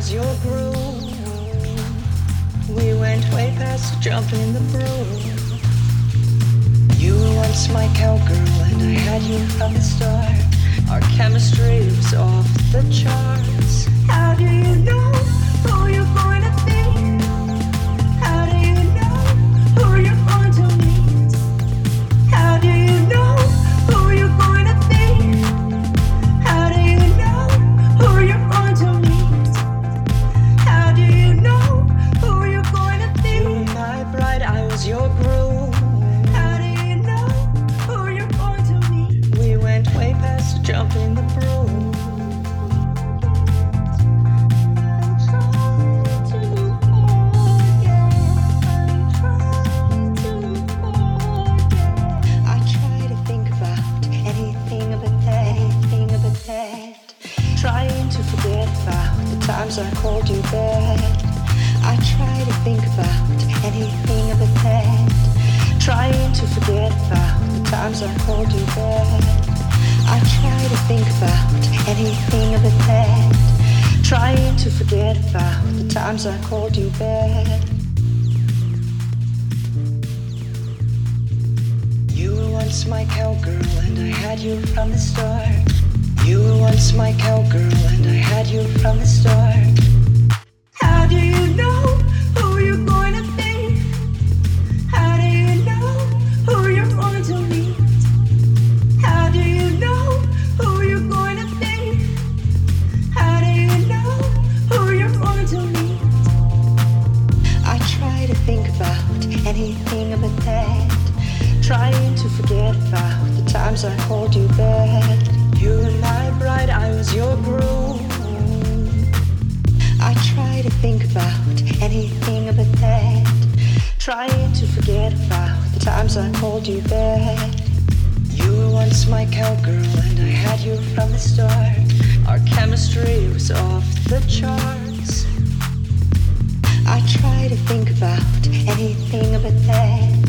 was your groove. We went way past jumping in the broom. You were once my cowgirl, and I had you from the start. Our chemistry was off the charts. How do you know times I called you bad. I try to think about anything but that. Trying to forget about the times I called you bad. I try to think about anything but that. Trying to forget about the times I called you bad. You were once my cowgirl, and I had you from the start. You were once my cowgirl, and I had you from the start. How do you know who you're going to be? How do you know who you're going to meet? How do you know who you're going to be? How do you know who you're going to meet? I try to think about anything but that. Trying to forget about the times I called you bad. You were my bride, I was your groom. I try to think about anything but that. Trying to forget about the times I called you bad. You were once my cowgirl, and I had you from the start. Our chemistry was off the charts. I try to think about anything but that.